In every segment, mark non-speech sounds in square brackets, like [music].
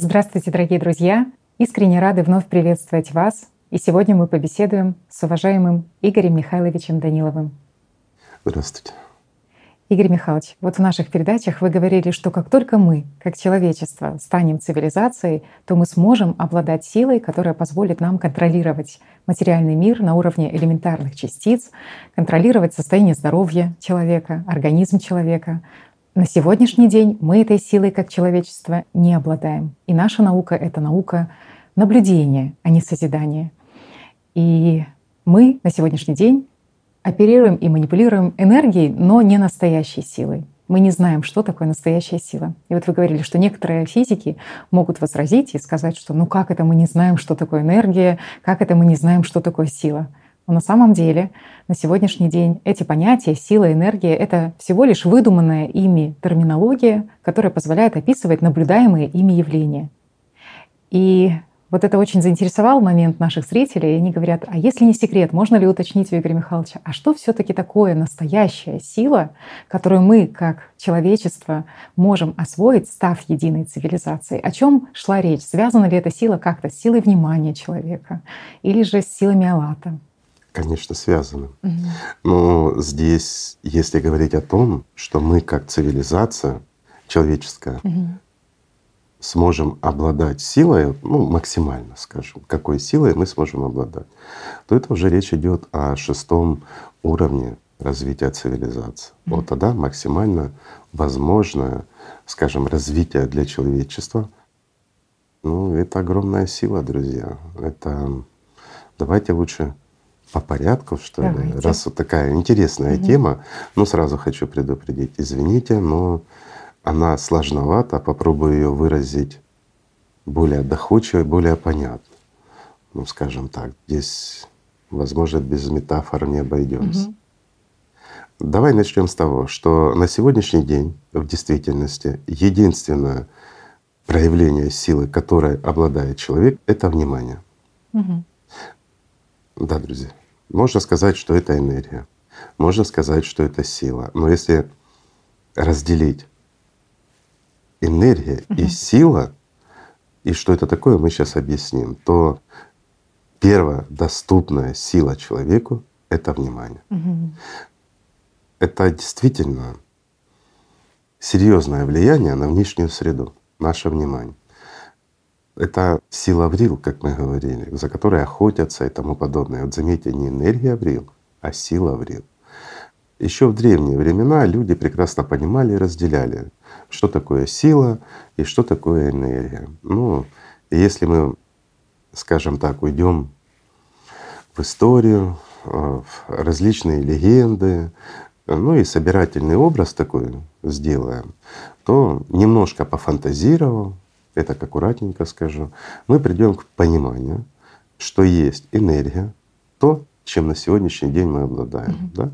Здравствуйте, дорогие друзья! Искренне рады вновь приветствовать вас. И сегодня мы побеседуем с уважаемым Игорем Михайловичем Даниловым. Здравствуйте. Игорь Михайлович, вот в наших передачах вы говорили, что как только мы, как человечество, станем цивилизацией, то мы сможем обладать силой, которая позволит нам контролировать материальный мир на уровне элементарных частиц, контролировать состояние здоровья человека, организм человека. На сегодняшний день мы этой силой как человечество не обладаем. И наша наука — это наука наблюдения, а не созидания. И мы на сегодняшний день оперируем и манипулируем энергией, но не настоящей силой. Мы не знаем, что такое настоящая сила. И вот вы говорили, что некоторые физики могут возразить и сказать, что ну как это мы не знаем, что такое энергия, как это мы не знаем, что такое сила. Но на самом деле на сегодняшний день эти понятия сила, энергия — это всего лишь выдуманная ими терминология, которая позволяет описывать наблюдаемые ими явления. И вот это очень заинтересовал момент наших зрителей. Они говорят, а если не секрет, можно ли уточнить у Игоря Михайловича, а что все таки такое настоящая сила, которую мы, как человечество, можем освоить, став единой цивилизацией? О чем шла речь? Связана ли эта сила как-то с силой внимания человека или же с силами Аллата? Конечно, связаны. Угу. Но здесь, если говорить о том, что мы как цивилизация человеческая, угу сможем обладать силой, ну максимально скажем, какой силой мы сможем обладать, то это уже речь идет о шестом уровне развития цивилизации. Mm-hmm. Вот тогда максимально возможное, скажем, развитие для человечества. Ну, это огромная сила, друзья. Это давайте лучше по порядку, что Давайте. ли, раз вот такая интересная угу. тема. Ну, сразу хочу предупредить, извините, но она сложновата, попробую ее выразить более доходчиво и более понятно. Ну, скажем так, здесь, возможно, без метафор не обойдемся. Угу. Давай начнем с того, что на сегодняшний день в действительности единственное проявление силы, которой обладает человек, это внимание. Угу. Да, друзья. Можно сказать, что это энергия. Можно сказать, что это сила. Но если разделить энергия угу. и сила, и что это такое, мы сейчас объясним, то первая доступная сила человеку — это внимание. Угу. Это действительно серьезное влияние на внешнюю среду, наше внимание. Это сила врил, как мы говорили, за которой охотятся и тому подобное. Вот заметьте, не энергия врил, а сила врил. Еще в древние времена люди прекрасно понимали и разделяли, что такое сила и что такое энергия. Ну, если мы, скажем так, уйдем в историю, э, в различные легенды, ну и собирательный образ такой сделаем, то немножко это аккуратненько скажу, мы придем к пониманию, что есть энергия, то, чем на сегодняшний день мы обладаем. Mm-hmm. Да?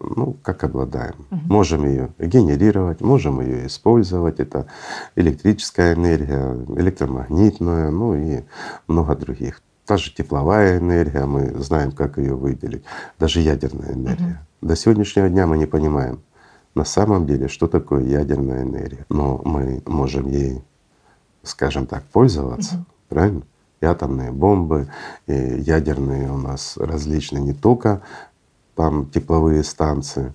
ну, как обладаем. Угу. Можем ее генерировать, можем ее использовать. Это электрическая энергия, электромагнитная, ну и много других. Та же тепловая энергия, мы знаем, как ее выделить. Даже ядерная энергия. Угу. До сегодняшнего дня мы не понимаем на самом деле, что такое ядерная энергия. Но мы можем ей, скажем так, пользоваться, угу. правильно? И атомные бомбы, и ядерные у нас различные не только там тепловые станции.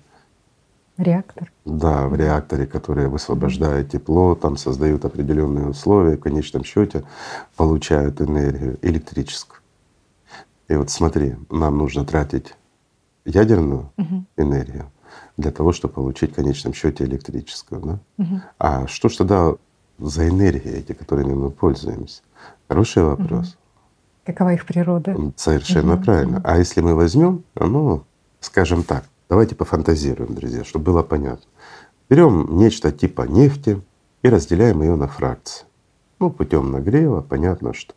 Реактор. Да, в реакторе, которые высвобождают тепло, там создают определенные условия, в конечном счете получают энергию электрическую. И вот смотри, нам нужно тратить ядерную угу. энергию для того, чтобы получить в конечном счете электрическую. Да? Угу. А что ж тогда за энергии эти, которыми мы пользуемся? Хороший вопрос. Угу. Какова их природа? Совершенно угу. правильно. А если мы возьмем, ну, скажем так, давайте пофантазируем, друзья, чтобы было понятно. Берем нечто типа нефти и разделяем ее на фракции. Ну, путем нагрева, понятно, что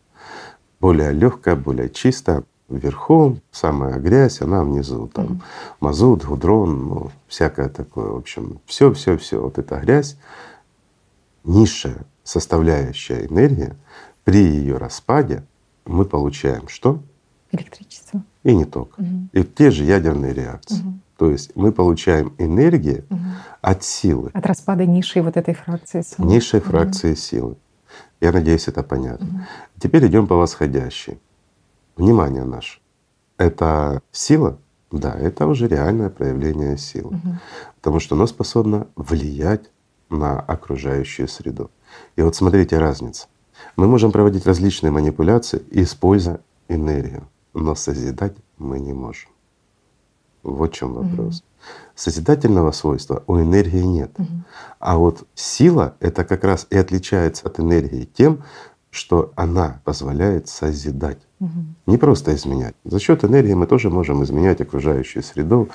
более легкая, более чистая. Вверху самая грязь, она внизу. Там mm-hmm. мазут, гудрон, ну, всякое такое. В общем, все, все, все. Вот эта грязь, низшая составляющая энергия, при ее распаде мы получаем что? Электричество. И не только. Угу. И те же ядерные реакции. Угу. То есть мы получаем энергию угу. от силы. От распада низшей вот этой фракции силы. Низшей угу. фракции силы. Я надеюсь, это понятно. Угу. Теперь идем по восходящей. Внимание наше. Это сила? Да, это уже реальное проявление силы. Угу. Потому что оно способно влиять на окружающую среду. И вот смотрите разницу. Мы можем проводить различные манипуляции, используя энергию, но созидать мы не можем. Вот в чем вопрос. Угу. Созидательного свойства у энергии нет. Угу. А вот сила это как раз и отличается от энергии тем, что она позволяет созидать. Угу. Не просто изменять. За счет энергии мы тоже можем изменять окружающую среду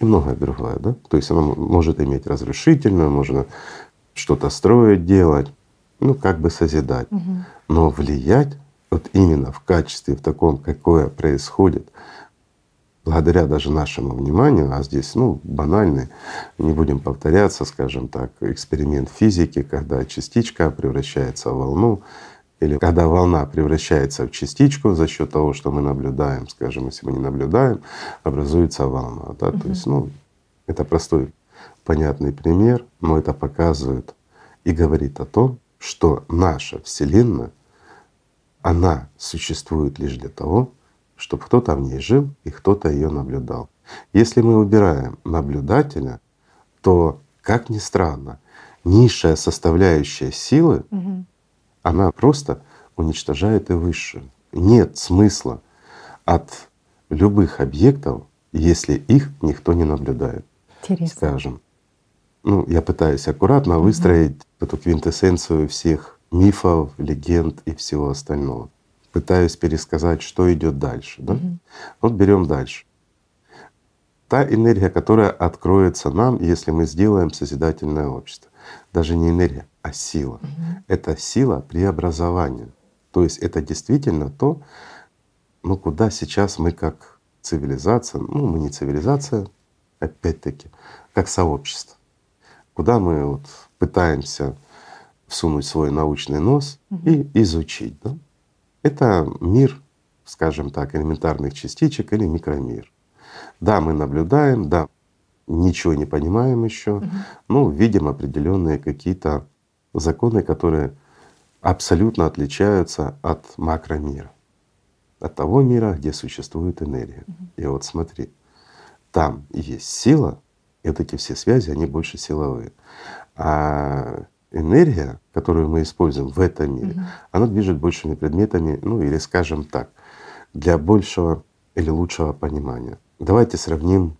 и многое другое. Да? То есть она может иметь разрушительную, можно что-то строить, делать, ну как бы созидать. Угу. Но влиять вот именно в качестве, в таком, какое происходит благодаря даже нашему вниманию, а здесь ну, банальный, не будем повторяться, скажем так, эксперимент физики, когда частичка превращается в волну, или когда волна превращается в частичку за счет того, что мы наблюдаем, скажем, если мы не наблюдаем, образуется волна. Да? Угу. То есть, ну, это простой, понятный пример, но это показывает и говорит о том, что наша Вселенная, она существует лишь для того, чтобы кто-то в ней жил и кто-то ее наблюдал. Если мы убираем наблюдателя, то, как ни странно, низшая составляющая силы, угу. Она просто уничтожает и высшую. Нет смысла от любых объектов, если их никто не наблюдает. Интересно. Скажем. Ну, я пытаюсь аккуратно угу. выстроить эту квинтэссенцию всех мифов, легенд и всего остального пытаюсь пересказать, что идет дальше. Да? Угу. Вот берем дальше. Та энергия, которая откроется нам, если мы сделаем созидательное общество. Даже не энергия, а сила. Угу. Это сила преобразования. То есть это действительно то, ну куда сейчас мы как цивилизация, ну мы не цивилизация, опять-таки, как сообщество, куда мы вот пытаемся всунуть свой научный нос угу. и изучить. Да? Это мир, скажем так, элементарных частичек или микромир. Да, мы наблюдаем, да, ничего не понимаем еще, угу. но видим определенные какие-то законы, которые абсолютно отличаются от макромира, от того мира, где существует энергия. Угу. И вот смотри, там есть сила, и вот эти все связи, они больше силовые. А энергия, которую мы используем в этом мире, угу. она движет большими предметами, ну или скажем так, для большего или лучшего понимания. Давайте сравним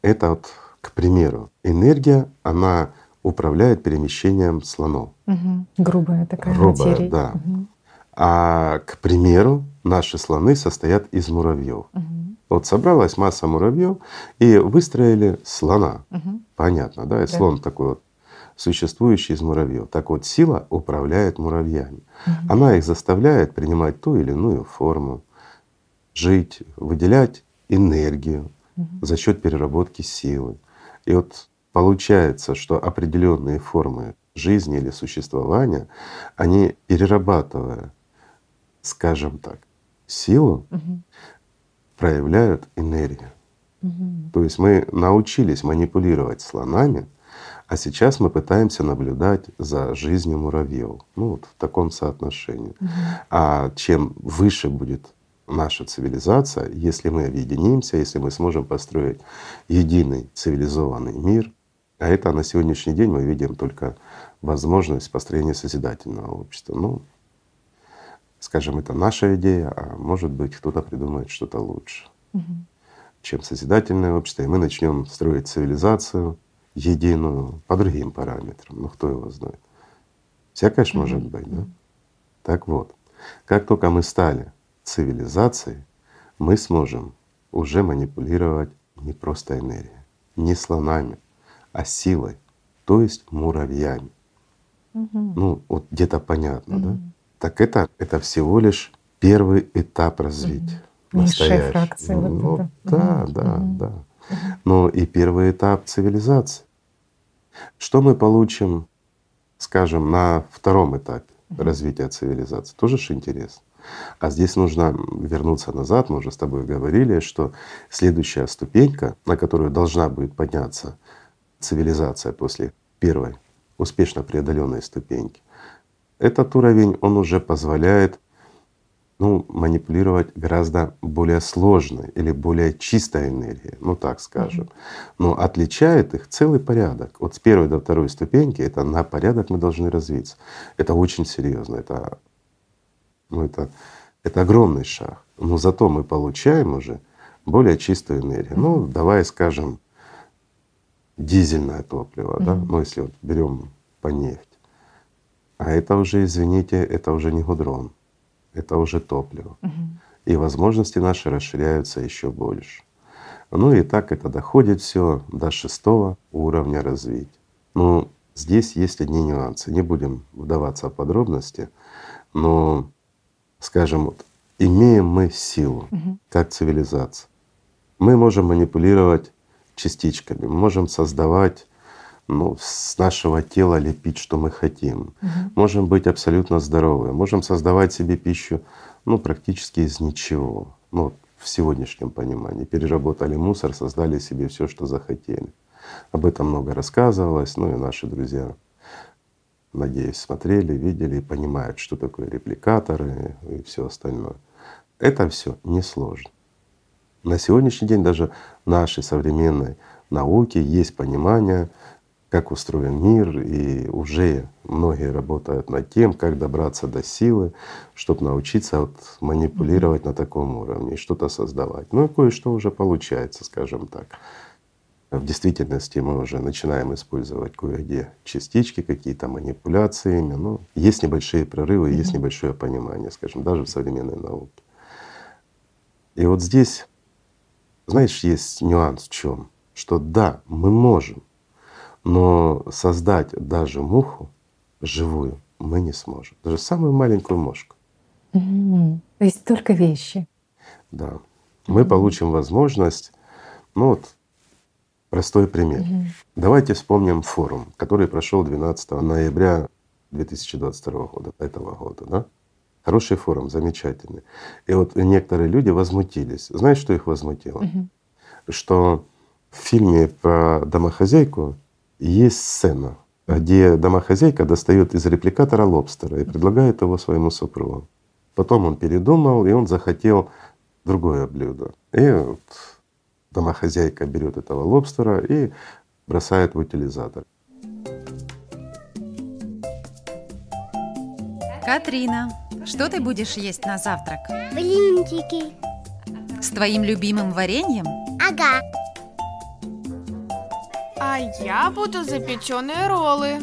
это вот, к примеру, энергия, она управляет перемещением слонов. Угу. Грубая такая Грубая, материя. да. Угу. А к примеру, наши слоны состоят из муравьев. Угу. Вот собралась масса муравьев и выстроили слона. Угу. Понятно, да? И да. слон такой вот существующие из муравьев. Так вот, сила управляет муравьями. Угу. Она их заставляет принимать ту или иную форму, жить, выделять энергию угу. за счет переработки силы. И вот получается, что определенные формы жизни или существования, они перерабатывая, скажем так, силу, угу. проявляют энергию. Угу. То есть мы научились манипулировать слонами, а сейчас мы пытаемся наблюдать за жизнью муравьев. Ну вот в таком соотношении. Угу. А чем выше будет наша цивилизация, если мы объединимся, если мы сможем построить единый цивилизованный мир, а это на сегодняшний день мы видим только возможность построения созидательного общества. Ну, скажем, это наша идея, а может быть кто-то придумает что-то лучше, угу. чем созидательное общество, и мы начнем строить цивилизацию, единую по другим параметрам, ну кто его знает. Всякое ж может быть, да? Так вот, как только мы стали цивилизацией, мы сможем уже манипулировать не просто энергией, не слонами, а силой, то есть муравьями. Угу. Ну, вот где-то понятно, угу. да? Так это, это всего лишь первый этап развития. Угу. Низшая фракция. Ну, вот это. Да, угу. да, угу. да. Но и первый этап цивилизации. Что мы получим, скажем, на втором этапе развития цивилизации? Тоже же интересно. А здесь нужно вернуться назад, мы уже с тобой говорили, что следующая ступенька, на которую должна будет подняться цивилизация после первой успешно преодоленные ступеньки. Этот уровень, он уже позволяет ну, манипулировать гораздо более сложной или более чистой энергией, ну так скажем. Но отличает их целый порядок. Вот с первой до второй ступеньки это на порядок мы должны развиться. Это очень серьезно, это, ну, это, это огромный шаг. Но зато мы получаем уже более чистую энергию. Ну, давай скажем, дизельное топливо, mm-hmm. да, ну если вот берем по нефть. А это уже, извините, это уже не гудрон это уже топливо. И возможности наши расширяются еще больше. Ну и так это доходит все до шестого уровня развития. Ну, здесь есть одни нюансы. Не будем вдаваться в подробности, но, скажем, вот, имеем мы силу угу. как цивилизация. Мы можем манипулировать частичками, можем создавать ну, с нашего тела лепить, что мы хотим. Угу. Можем быть абсолютно здоровы, можем создавать себе пищу ну, практически из ничего. Ну, в сегодняшнем понимании. Переработали мусор, создали себе все, что захотели. Об этом много рассказывалось, ну и наши друзья, надеюсь, смотрели, видели и понимают, что такое репликаторы и все остальное. Это все несложно. На сегодняшний день даже в нашей современной науке есть понимание, как устроен мир, и уже многие работают над тем, как добраться до силы, чтобы научиться вот манипулировать на таком уровне и что-то создавать. Ну и кое-что уже получается, скажем так. В действительности мы уже начинаем использовать кое-где частички, какие-то манипуляции ими. Ну, есть небольшие прорывы, есть небольшое понимание, скажем, даже в современной науке. И вот здесь, знаешь, есть нюанс в чем, что да, мы можем но создать даже муху живую мы не сможем. Даже самую маленькую мошку. Mm-hmm. То есть только вещи. Да. Mm-hmm. Мы получим возможность, ну вот простой пример. Mm-hmm. Давайте вспомним форум, который прошел 12 ноября 2022 года, этого года, да? Хороший форум, замечательный. И вот некоторые люди возмутились. Знаешь, что их возмутило? Mm-hmm. Что в фильме про домохозяйку есть сцена, где домохозяйка достает из репликатора лобстера и предлагает его своему супругу. Потом он передумал, и он захотел другое блюдо. И вот домохозяйка берет этого лобстера и бросает в утилизатор. Катрина, что ты будешь есть на завтрак? Блинчики. С твоим любимым вареньем? Ага. А я буду запеченные роллы.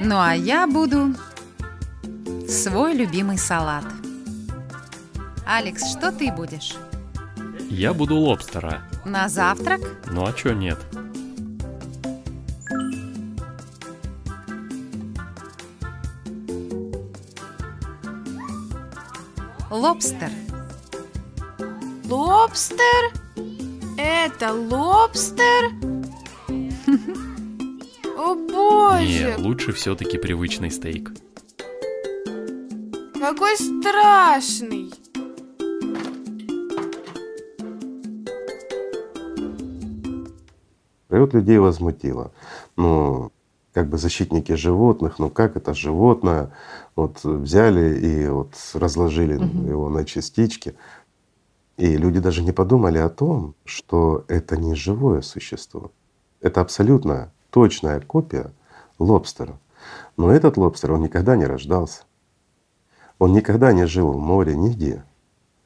Ну а я буду свой любимый салат. Алекс, что ты будешь? Я буду лобстера. На завтрак? Ну а чё нет? Лобстер. Лобстер? Это лобстер? [laughs] О боже! Не, лучше все-таки привычный стейк. Какой страшный! И вот людей возмутило. Ну, как бы защитники животных, ну как это животное, вот взяли и вот разложили угу. его на частички. И люди даже не подумали о том, что это не живое существо. Это абсолютно точная копия лобстера. Но этот лобстер, он никогда не рождался. Он никогда не жил в море нигде.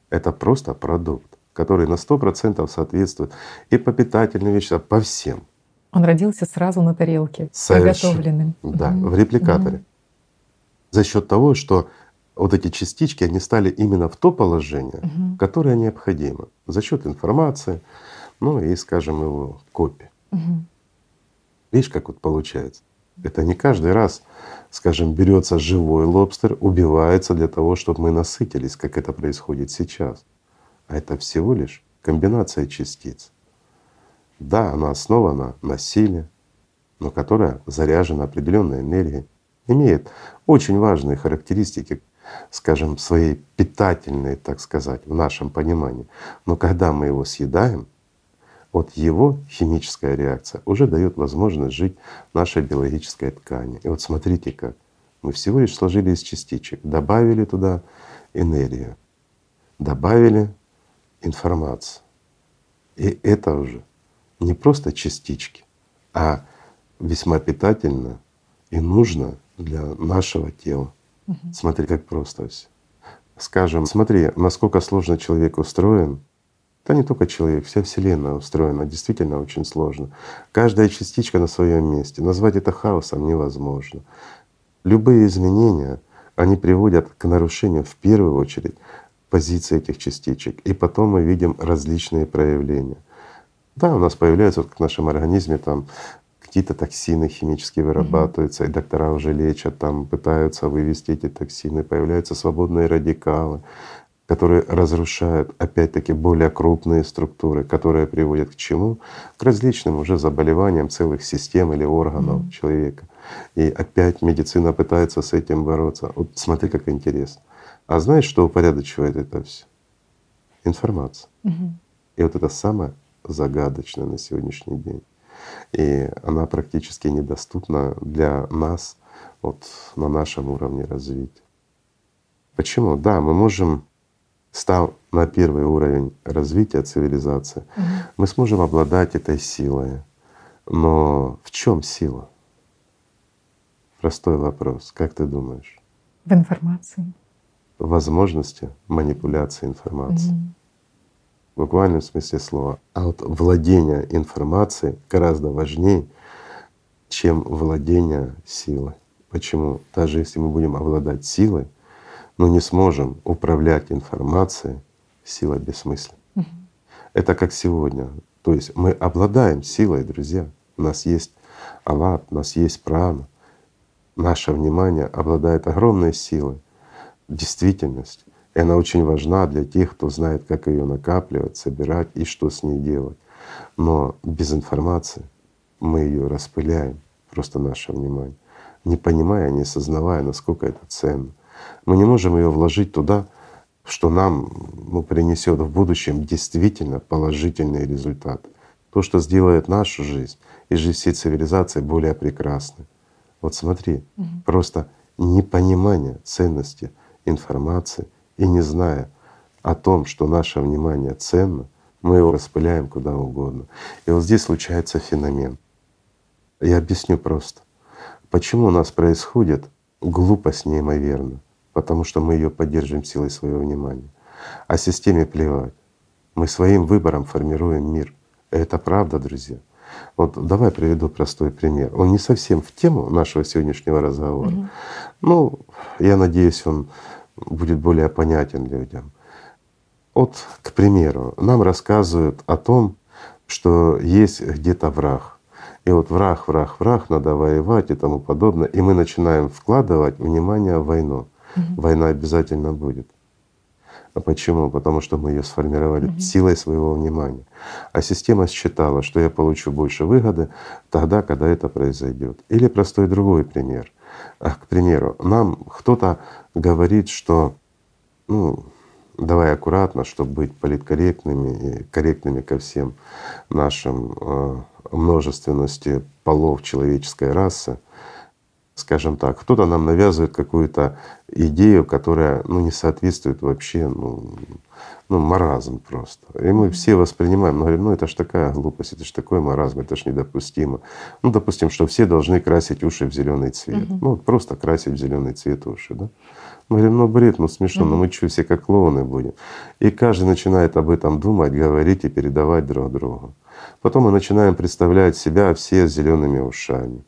Это просто продукт, который на сто процентов соответствует и по питательным веществам, по всем. Он родился сразу на тарелке, приготовленным. Да, угу. в репликаторе. Угу. За счет того, что вот эти частички, они стали именно в то положение, угу. которое необходимо за счет информации, ну и, скажем, его копии. Угу. Видишь, как вот получается? Это не каждый раз, скажем, берется живой лобстер, убивается для того, чтобы мы насытились, как это происходит сейчас. А это всего лишь комбинация частиц. Да, она основана на силе, но которая заряжена определенной энергией, имеет очень важные характеристики, скажем, своей питательной, так сказать, в нашем понимании. Но когда мы его съедаем, Вот его химическая реакция уже дает возможность жить нашей биологической ткани. И вот смотрите как. Мы всего лишь сложили из частичек, добавили туда энергию, добавили информацию. И это уже не просто частички, а весьма питательно и нужно для нашего тела. Угу. Смотри, как просто все. Скажем, смотри, насколько сложно человек устроен. Да не только человек, вся Вселенная устроена действительно очень сложно. Каждая частичка на своем месте. Назвать это хаосом невозможно. Любые изменения, они приводят к нарушению в первую очередь позиции этих частичек. И потом мы видим различные проявления. Да, у нас появляются, вот в нашем организме, там какие-то токсины химические вырабатываются, mm-hmm. и доктора уже лечат, там пытаются вывести эти токсины, появляются свободные радикалы, которые разрушают опять-таки более крупные структуры, которые приводят к чему? К различным уже заболеваниям целых систем или органов mm-hmm. человека. И опять медицина пытается с этим бороться. Вот смотри, как интересно. А знаешь, что упорядочивает это все? Информация. Угу. И вот это самое загадочное на сегодняшний день и она практически недоступна для нас вот на нашем уровне развития. Почему? Да, мы можем, став на первый уровень развития цивилизации, угу. мы сможем обладать этой силой. Но в чем сила? Простой вопрос. Как ты думаешь? В информации. Возможности манипуляции информацией. Угу в буквальном смысле слова. А вот владение информацией гораздо важнее, чем владение силой. Почему? Даже если мы будем обладать силой, но не сможем управлять информацией, сила бессмысленна. Угу. Это как сегодня. То есть мы обладаем силой, друзья. У нас есть алат, у нас есть прана. Наше внимание обладает огромной силой. Действительность и она очень важна для тех, кто знает, как ее накапливать, собирать и что с ней делать. Но без информации мы ее распыляем, просто наше внимание, не понимая, не осознавая, насколько это ценно. Мы не можем ее вложить туда, что нам ну, принесет в будущем действительно положительный результат. То, что сделает нашу жизнь и жизнь всей цивилизации более прекрасной. Вот смотри, угу. просто непонимание ценности информации и не зная о том, что наше внимание ценно, мы его распыляем куда угодно. И вот здесь случается феномен. Я объясню просто. Почему у нас происходит глупость неимоверна? Потому что мы ее поддерживаем силой своего внимания. А системе плевать. Мы своим выбором формируем мир. Это правда, друзья. Вот давай приведу простой пример. Он не совсем в тему нашего сегодняшнего разговора. Угу. Ну, я надеюсь, он будет более понятен людям. Вот, к примеру, нам рассказывают о том, что есть где-то враг. И вот враг, враг, враг, надо воевать и тому подобное. И мы начинаем вкладывать внимание в войну. Угу. Война обязательно будет. А почему? Потому что мы ее сформировали угу. силой своего внимания. А система считала, что я получу больше выгоды тогда, когда это произойдет. Или простой другой пример. А, к примеру, нам кто-то говорит, что ну, давай аккуратно, чтобы быть политкорректными и корректными ко всем нашим э, множественности полов человеческой расы, скажем так, кто-то нам навязывает какую-то идею, которая ну, не соответствует вообще ну, ну, маразм просто. И мы все воспринимаем, мы говорим, ну это ж такая глупость, это ж такой маразм, это ж недопустимо. Ну, допустим, что все должны красить уши в зеленый цвет. Угу. Ну, просто красить в зеленый цвет уши, да? Мы говорим, ну бред, ну смешно, угу. ну мы что, все как клоуны будем. И каждый начинает об этом думать, говорить и передавать друг другу. Потом мы начинаем представлять себя все с зелеными ушами.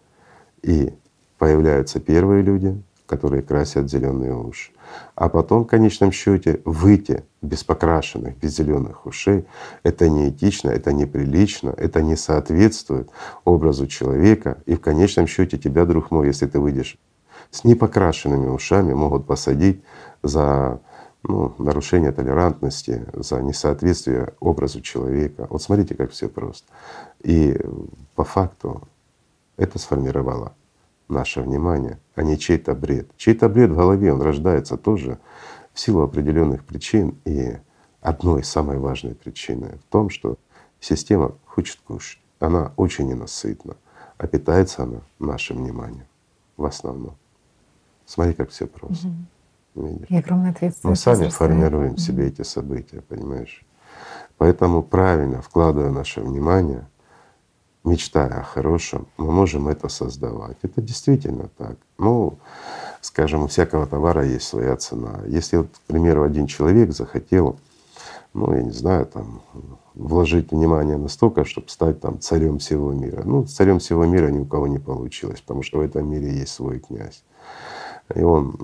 И появляются первые люди, которые красят зеленые уши. А потом, в конечном счете, выйти без покрашенных, без зеленых ушей — это неэтично, это неприлично, это не соответствует образу человека. И в конечном счете тебя, друг мой, если ты выйдешь с непокрашенными ушами, могут посадить за ну, нарушение толерантности, за несоответствие образу человека. Вот смотрите, как все просто. И по факту это сформировало наше внимание, а не чей-то бред. Чей-то бред в голове, он рождается тоже в силу определенных причин. И одной самой важной причиной в том, что система хочет кушать. Она очень ненасытна, а питается она нашим вниманием в основном. Смотри, как все просто. Видишь? И огромная Мы ответственность. сами возрастает. формируем в себе эти события, понимаешь? Поэтому правильно вкладывая наше внимание, мечтая о хорошем, мы можем это создавать. Это действительно так. Ну, скажем, у всякого товара есть своя цена. Если, вот, к примеру, один человек захотел, ну, я не знаю, там, вложить внимание настолько, чтобы стать там царем всего мира. Ну, царем всего мира ни у кого не получилось, потому что в этом мире есть свой князь. И он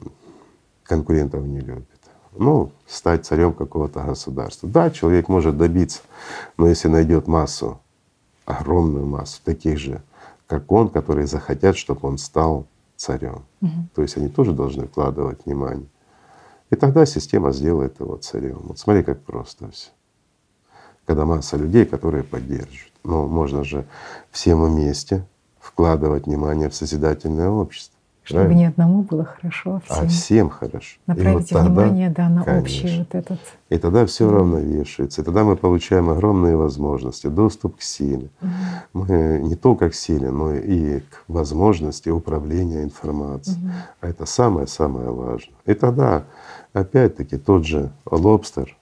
конкурентов не любит. Ну, стать царем какого-то государства. Да, человек может добиться, но если найдет массу, огромную массу таких же, как он, которые захотят, чтобы он стал царем. Мгм. То есть они тоже должны вкладывать внимание. И тогда система сделает его царем. Вот смотри, как просто все. Когда масса людей, которые поддерживают. Но можно же всем вместе вкладывать внимание в созидательное общество. Чтобы правильно? не одному было хорошо, а А всем. всем хорошо. И вот Направите тогда- внимание, да, на конечно. общий вот этот. И тогда все равновешивается. И тогда мы получаем огромные возможности, доступ к силе. Мы не только к силе, но и к возможности управления информацией. А это самое-самое важное. И тогда, опять-таки, тот же лобстер,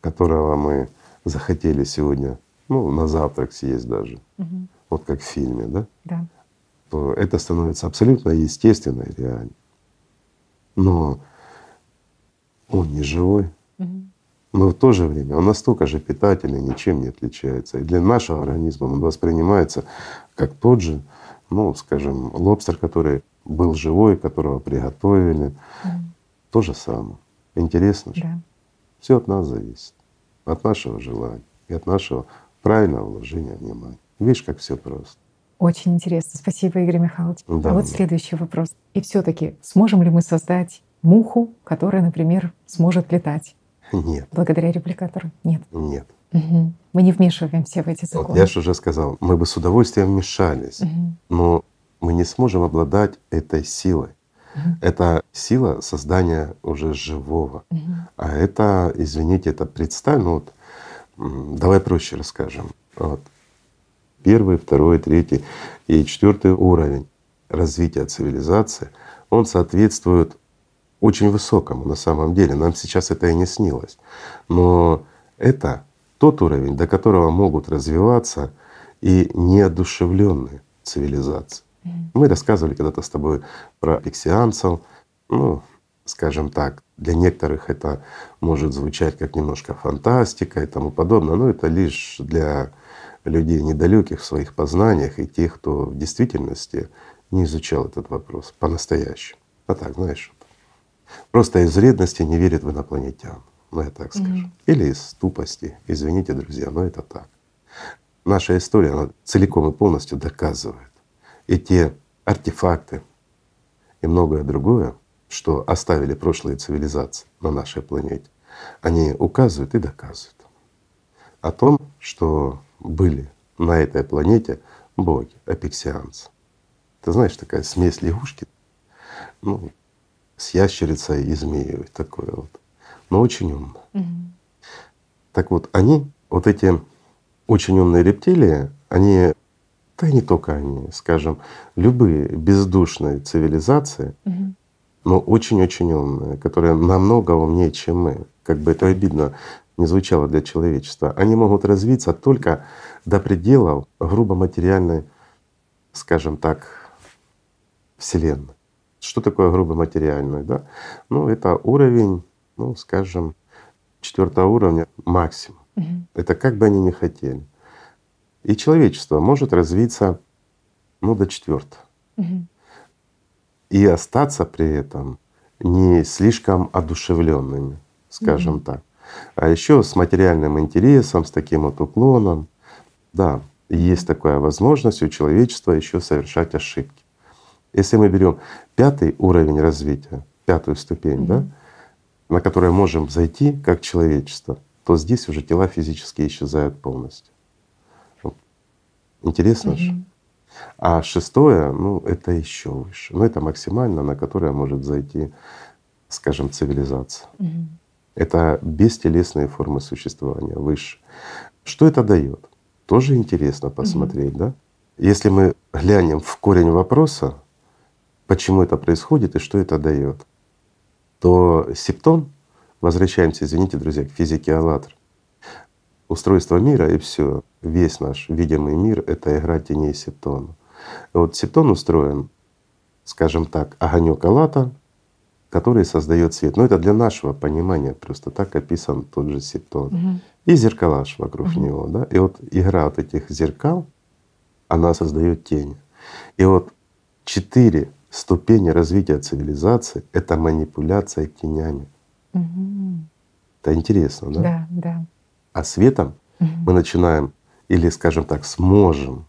которого мы захотели сегодня, ну, на завтрак съесть даже, Мгм. вот как в фильме, да, Да. То это становится абсолютно естественно и реально. Но он не живой. Но в то же время он настолько же питательный, ничем не отличается. И для нашего организма он воспринимается как тот же, ну, скажем, лобстер, который был живой, которого приготовили. Мгм. То же самое. Интересно же. Да. Все от нас зависит. От нашего желания и от нашего правильного вложения внимания. Видишь, как все просто. Очень интересно. Спасибо, Игорь Михайлович. Да, а вот да. следующий вопрос. И все таки сможем ли мы создать муху, которая, например, сможет летать Нет, благодаря репликатору? Нет. нет. Мгм. Мы не вмешиваемся в эти Вот законы. я же уже сказал, мы бы с удовольствием вмешались, Мгм. но мы не сможем обладать этой силой. Мгм. Это сила создания уже живого. Мгм. А это, извините, это представь, ну вот, давай проще расскажем. Вот. Первый, второй, третий и четвертый уровень развития цивилизации, он соответствует очень высокому на самом деле. Нам сейчас это и не снилось. Но это тот уровень, до которого могут развиваться и неодушевленные цивилизации. Мы рассказывали когда-то с тобой про пиксианцев. Ну, скажем так, для некоторых это может звучать как немножко фантастика и тому подобное, но это лишь для людей недалеких в своих познаниях и тех, кто в действительности не изучал этот вопрос по-настоящему. А так, знаешь, просто из вредности не верит в инопланетян. Ну, я так скажу. Мгм. Или из тупости. Извините, друзья, но это так. Наша история, она целиком и полностью доказывает. И те артефакты и многое другое, что оставили прошлые цивилизации на нашей планете, они указывают и доказывают о том, что были на этой планете боги, апексианцы. Ты знаешь, такая смесь лягушки, ну, с ящерицей и змеей такое вот, но очень умно. Мгм. Так вот, они, вот эти очень умные рептилии, они, да и не только они, скажем, любые бездушные цивилизации, Мгм. но очень-очень умные, которые намного умнее, чем мы. Как бы это обидно не звучало для человечества. Они могут развиться только до пределов грубо материальной, скажем так, Вселенной. Что такое грубо материальное? Да? Ну, это уровень, ну, скажем, четвертого уровня максимум. Мгм. Это как бы они ни хотели. И человечество может развиться ну, до четвертого Мгм. и остаться при этом не слишком одушевленными, скажем Мгм. так. А еще с материальным интересом, с таким вот уклоном. Да, есть такая возможность у человечества еще совершать ошибки. Если мы берем пятый уровень развития, пятую ступень, да, Мгм. на которой можем зайти как человечество, то здесь уже тела физически исчезают полностью. Интересно же. Мгм. А шестое, ну, это еще выше. Ну, это максимально, на которое может зайти, скажем, цивилизация. Мгм. Это бестелесные формы существования, выше. Что это дает? тоже интересно посмотреть, да? Если мы глянем в корень вопроса, почему это происходит и что это дает, то септон, возвращаемся, извините, друзья, к физике АЛЛАТРА, устройство мира и все, весь наш видимый мир — это игра теней септона. И вот септон устроен, скажем так, огонек Аллата, который создает свет. Но это для нашего понимания, просто так описан тот же септон. Мгм. И зеркалаш вокруг Мгм. него. Да? И вот игра вот этих зеркал, она создает тень. И вот четыре ступени развития цивилизации — это манипуляция тенями. Мгм. Это интересно, да? Да, да. А светом Мгм. мы начинаем, или, скажем так, сможем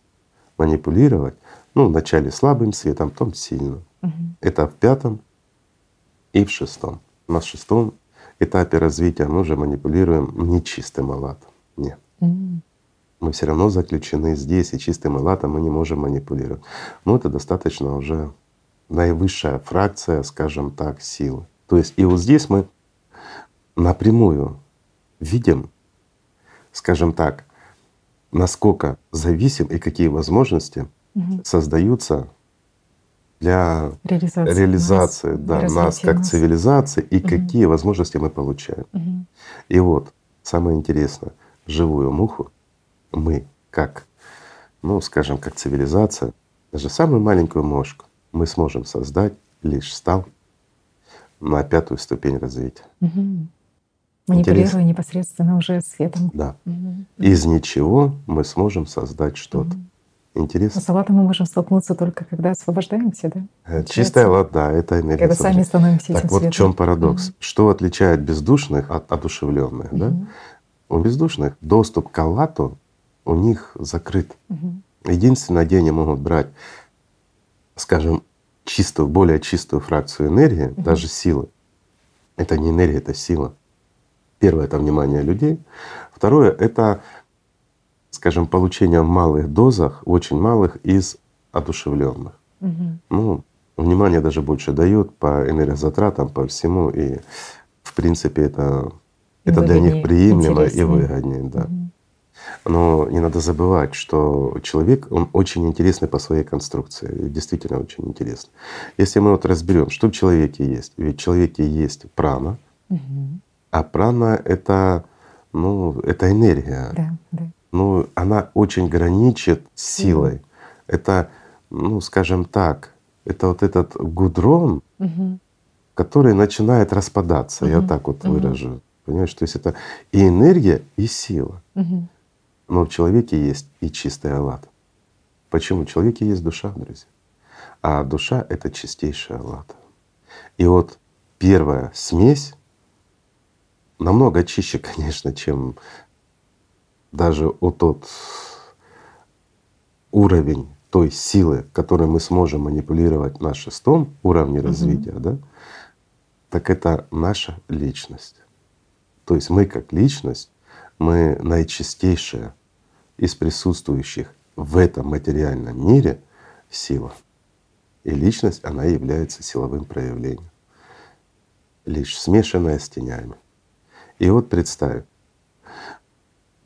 манипулировать, ну, вначале слабым светом, потом сильным. Мгм. Это в пятом и в шестом. На шестом этапе развития мы уже манипулируем не чистым алатом. Нет. М. Мы все равно заключены здесь, и чистым алатом мы не можем манипулировать. Но это достаточно уже наивысшая фракция, скажем так, силы. То есть и вот здесь мы напрямую видим, скажем так, насколько зависим и какие возможности Мгм. создаются для Реализация. реализации нас, да, нас как нас. цивилизации и Мгм. какие возможности мы получаем. Мгм. И вот самое интересное, живую муху мы как, ну скажем, как цивилизация, даже самую маленькую мошку мы сможем создать, лишь став на пятую ступень развития. Мгм. Манипулируя непосредственно уже светом. Да. Мгм. Из ничего мы сможем создать что-то. Мгм. Интересно? Но с Аллатом мы можем столкнуться только когда освобождаемся, да? Э, Чистая да, это энергия. Когда сами становимся Так этим вот в светом. чем парадокс? Что отличает бездушных от одушевленных? Да? Мгм. У бездушных доступ к Аллату у них закрыт. Мгм. Единственное, где они могут брать, скажем, чистую, более чистую фракцию энергии, даже силы, это не энергия, это сила. Первое — это внимание людей. Второе — это, скажем, получение в малых дозах, очень малых, из одушевленных. Мгм. Ну, внимание даже больше дает по энергозатратам, по всему, и в принципе это, это для них приемлемо и интереснее. выгоднее, да. Мгм. Но не надо забывать, что человек, он очень интересный по своей конструкции, и действительно очень интересный. Если мы вот разберем, что в человеке есть, ведь в человеке есть прана, Мгм. а прана — это, ну, это энергия. Да, да. Ну, она очень граничит с силой. Это, ну, скажем так, это вот этот гудрон, Мгм. который начинает распадаться. Я Мгм. так вот Мгм. выражу. Понимаешь, то есть это и энергия, и сила. Мгм. Но в человеке есть и чистый аллат. Почему? В человеке есть душа, друзья. А душа — это чистейший аллат. И вот первая смесь намного чище, [laughs] конечно, чем даже вот тот уровень той силы, которой мы сможем манипулировать на шестом уровне развития, да, так это наша личность. То есть мы как личность, мы наичистейшая из присутствующих в этом материальном мире сила. И личность, она является силовым проявлением, лишь смешанная с тенями. И вот представь,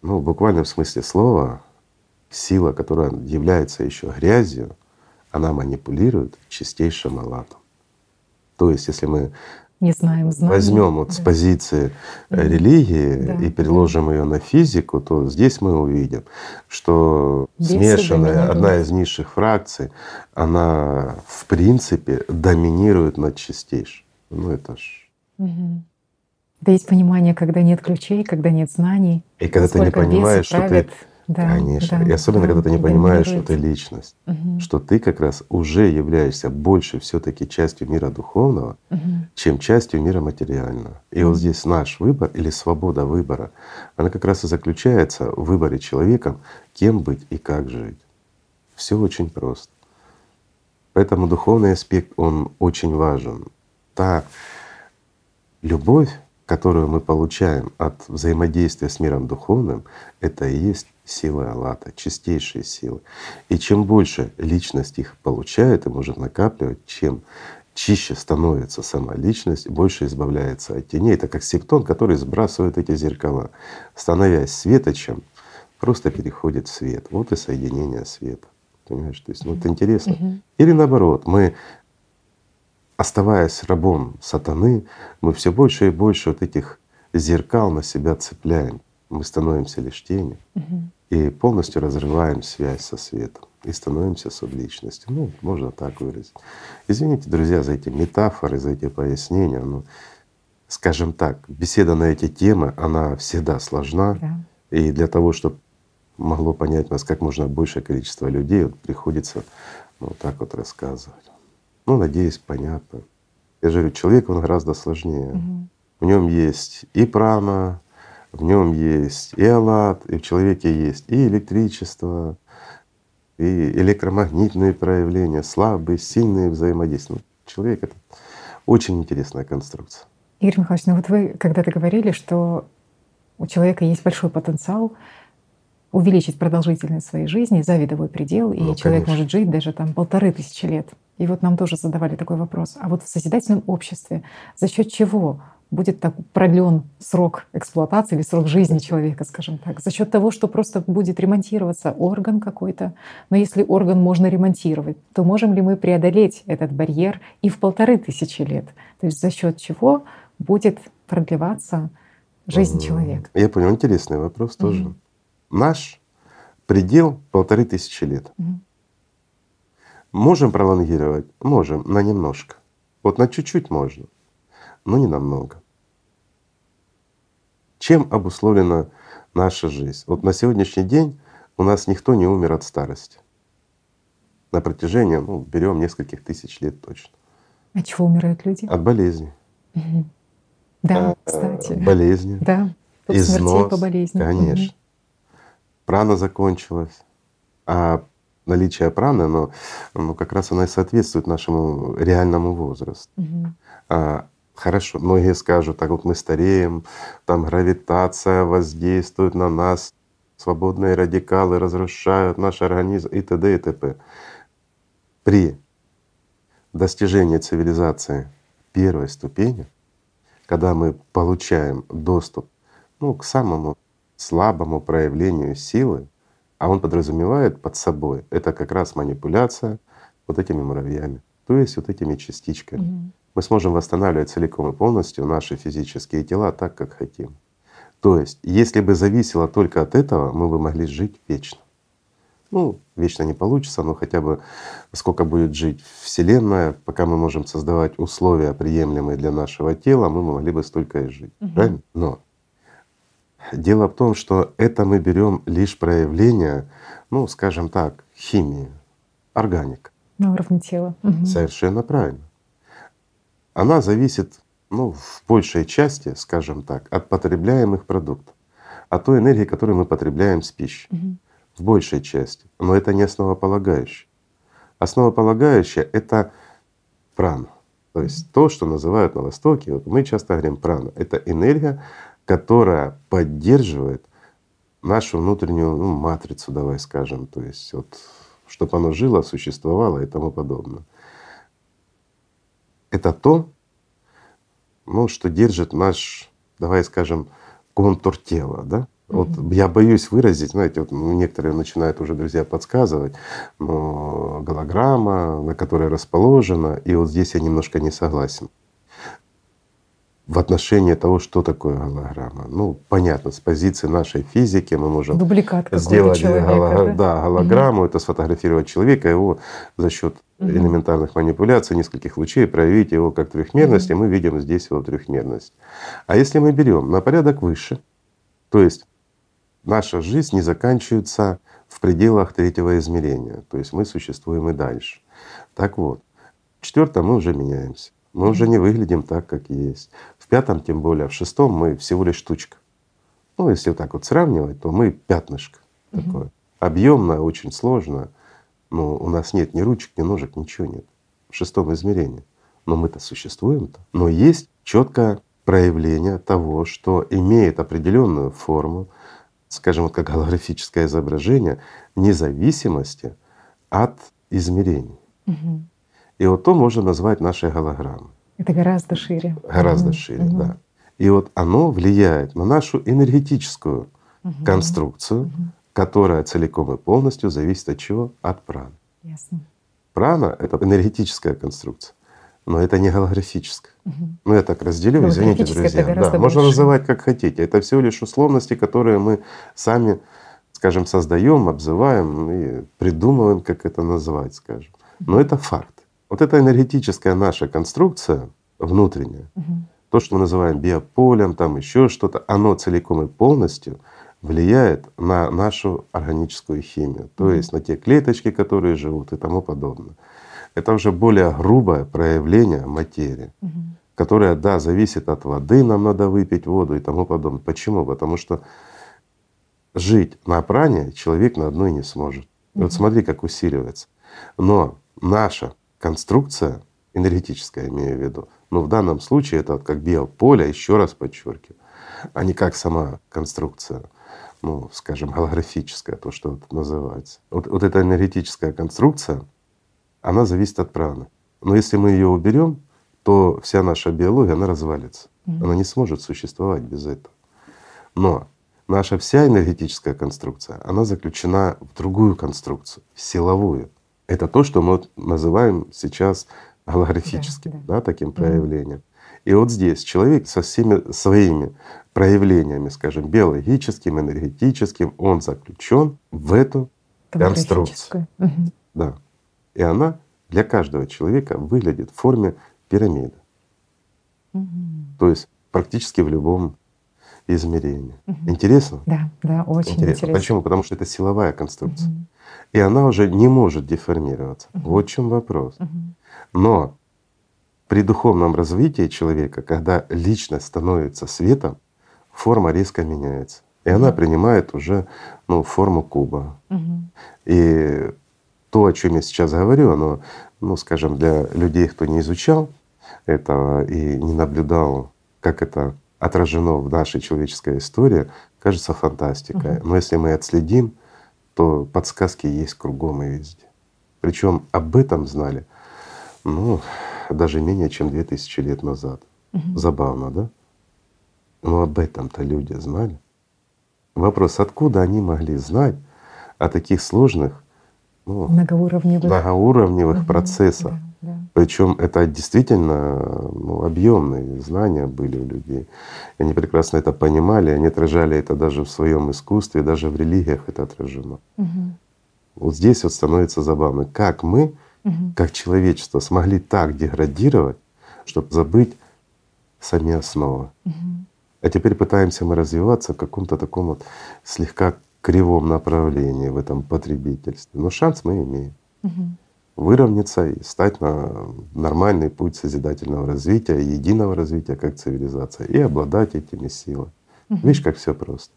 ну, в буквальном смысле слова, сила, которая является еще грязью, она манипулирует чистейшим аллатом. То есть, если мы Не знаем, знаем. возьмем вот с Да. позиции э, Мгм. религии Да, и переложим ее на физику, то здесь мы увидим, что Бесы смешанная одна из низших фракций, она в принципе доминирует над чистейшим. Ну это ж. Мгм. Да есть понимание, когда нет ключей, когда нет знаний. И когда ты не понимаешь, что ты. Да, Конечно. да, и особенно, да, когда ты не понимаешь, что ты личность, Мгм. что ты как раз уже являешься больше все-таки частью мира духовного, Мгм. чем частью мира материального. И вот здесь наш выбор или свобода выбора, она как раз и заключается в выборе человеком, кем быть и как жить. Все очень просто. Поэтому духовный аспект, он очень важен. Та любовь, которую мы получаем от взаимодействия с миром духовным, это и есть силы Аллата, чистейшие силы. И чем больше личность их получает и может накапливать, чем чище становится сама личность, больше избавляется от теней. Это как септон, который сбрасывает эти зеркала. Становясь светочем, просто переходит в свет. Вот и соединение света. Понимаешь? То есть ну, вот интересно. Или наоборот, мы оставаясь рабом сатаны, мы все больше и больше вот этих зеркал на себя цепляем. Мы становимся лишь тенью и полностью разрываем связь со светом и становимся субличностью. Ну, можно так выразить. Извините, друзья, за эти метафоры, за эти пояснения. Ну, скажем так, беседа на эти темы, она всегда сложна. Да. И для того, чтобы могло понять нас как можно большее количество людей, вот приходится ну, вот так вот рассказывать. Ну, надеюсь, понятно. Я же говорю, человек он гораздо сложнее. Мгм. В нем есть и прана, в нем есть и аллат, и в человеке есть и электричество, и электромагнитные проявления, слабые, сильные взаимодействия. Ну, человек это очень интересная конструкция. Игорь Михайлович, ну вот вы когда-то говорили, что у человека есть большой потенциал увеличить продолжительность своей жизни за видовой предел, и Ну, человек конечно. может жить даже там полторы тысячи лет. И вот нам тоже задавали такой вопрос. А вот в созидательном обществе за счет чего будет так продлен срок эксплуатации или срок жизни человека, скажем так? За счет того, что просто будет ремонтироваться орган какой-то. Но если орган можно ремонтировать, то можем ли мы преодолеть этот барьер и в полторы тысячи лет? То есть за счет чего будет продлеваться жизнь человека? Я понял, интересный вопрос тоже. Наш предел полторы тысячи лет. Можем пролонгировать? Можем, на немножко. Вот на чуть-чуть можно, но не намного. Чем обусловлена наша жизнь? Вот на сегодняшний день у нас никто не умер от старости. На протяжении, ну, берем нескольких тысяч лет точно. От чего умирают люди? От болезней. Мгм. Да, Э, кстати. Болезни. [laughs] Да. Смертей износ, по болезни. Конечно. Прана закончилась. А наличие праны, оно, ну, как раз оно и соответствует нашему реальному возрасту. Мгм. А, хорошо, многие скажут, так вот мы стареем, там гравитация воздействует на нас, свободные радикалы разрушают наш организм и т.д. и т.п. При достижении цивилизации первой ступени, когда мы получаем доступ ну, к самому слабому проявлению силы, а он подразумевает под собой, это как раз манипуляция вот этими муравьями, то есть вот этими частичками. Мгм. Мы сможем восстанавливать целиком и полностью наши физические тела так, как хотим. То есть, если бы зависело только от этого, мы бы могли жить вечно. Ну, вечно не получится, но хотя бы сколько будет жить Вселенная, пока мы можем создавать условия, приемлемые для нашего тела, мы могли бы столько и жить. Мгм. Правильно? Но дело в том, что это мы берем лишь проявление, ну, скажем так, химии, органика. На уровне тела. Совершенно правильно. Она зависит, ну, в большей части, скажем так, от потребляемых продуктов, от той энергии, которую мы потребляем с пищей. Мгм. В большей части. Но это не основополагающее. Основополагающее — это прана. То есть то, что называют на Востоке, вот мы часто говорим прана, это энергия, которая поддерживает нашу внутреннюю ну, матрицу, давай скажем, то есть вот, чтобы оно жило, существовало и тому подобное. Это то, ну, что держит наш, давай скажем, контур тела, да? Вот я боюсь выразить, знаете, вот некоторые начинают уже друзья подсказывать, но голограмма, на которой расположена, и вот здесь я немножко не согласен. В отношении того, что такое голограмма. Ну, понятно, с позиции нашей физики мы можем Дубликат сделать человека. голо- да? да, голограмму, это сфотографировать человека, его за счет Мгм. элементарных манипуляций, нескольких лучей, проявить его как трехмерность, и мы видим здесь его трехмерность. А если мы берем на порядок выше, то есть наша жизнь не заканчивается в пределах третьего измерения, то есть мы существуем и дальше. Так вот, в четвертом мы уже меняемся. Мы уже не выглядим так, как есть. В пятом, тем более, в шестом мы всего лишь штучка. Ну, если вот так вот сравнивать, то мы пятнышко такое. Объемное, очень сложно. Но у нас нет ни ручек, ни ножек, ничего нет. В шестом измерении. Но мы-то существуем-то. Но есть четкое проявление того, что имеет определенную форму, скажем, вот как голографическое изображение, независимости от измерений. Мгм. И вот то можно назвать нашей голограммой. Это гораздо шире. Гораздо Мгм. шире, Мгм. да. И вот оно влияет на нашу энергетическую Мгм. конструкцию, Мгм. которая целиком и полностью зависит от чего? От праны. Ясно. Прана — это энергетическая конструкция, но это не голографическая. Ну, я так разделю, извините, Голографическая это друзья. Да, можно называть как хотите. Это всего лишь условности, которые мы сами, скажем, создаем, обзываем и придумываем, как это назвать, скажем. Но это факт. Вот эта энергетическая наша конструкция внутренняя, Мгм. то, что мы называем биополем, там еще что-то, оно целиком и полностью влияет на нашу органическую химию, то есть на те клеточки, которые живут и тому подобное. Это уже более грубое проявление материи, Мгм. которое, да, зависит от воды, нам надо выпить воду и тому подобное. Почему? Потому что жить на пране человек на одной не сможет. И Вот смотри, как усиливается. Но наша конструкция, энергетическая имею в виду, ну в данном случае это как биополе, еще раз подчеркиваю, а не как сама конструкция, ну, скажем, голографическая, то, что вот называется. Вот, вот эта энергетическая конструкция, она зависит от праны. Но если мы ее уберем, то вся наша биология, она развалится. Она не сможет существовать без этого. Но наша вся энергетическая конструкция, она заключена в другую конструкцию, силовую. Это то, что мы называем сейчас [laughs] голографическим, Да, да, таким проявлением. И вот здесь человек со всеми своими проявлениями, скажем, биологическим, энергетическим, он заключен в эту конструкцию. Да. И она для каждого человека выглядит в форме пирамиды. Мгм. То есть практически в любом измерении. Интересно? Да, да, очень интересно. Почему? Потому что это силовая конструкция. Мгм. И она уже не может деформироваться. Вот в чем вопрос. Мгм. Но при духовном развитии человека, когда личность становится светом, форма резко меняется. И она принимает уже ну, форму куба. Мгм. И то, о чем я сейчас говорю, оно, ну, скажем, для людей, кто не изучал этого и не наблюдал, как это отражено в нашей человеческой истории, кажется фантастикой. Но если мы отследим, то подсказки есть кругом и везде. Причем об этом знали, ну, даже менее чем две тысячи лет назад. Забавно, да? Но об этом-то люди знали. Вопрос, откуда они могли знать о таких сложных, ну, Многоуровневых. многоуровневых Мгм. процессах? Да. Причем это действительно ну, объемные знания были у людей. И они прекрасно это понимали, они отражали это даже в своем искусстве, даже в религиях это отражено. Мгм. Вот здесь вот становится забавно, как мы, Мгм. как человечество, смогли так деградировать, чтобы забыть сами основы. Мгм. А теперь пытаемся мы развиваться в каком-то таком вот слегка кривом направлении в этом потребительстве. Но шанс мы имеем Мгм. Выровняться и стать на нормальный путь созидательного развития, единого развития как цивилизация и обладать этими силами. Видишь, как все просто.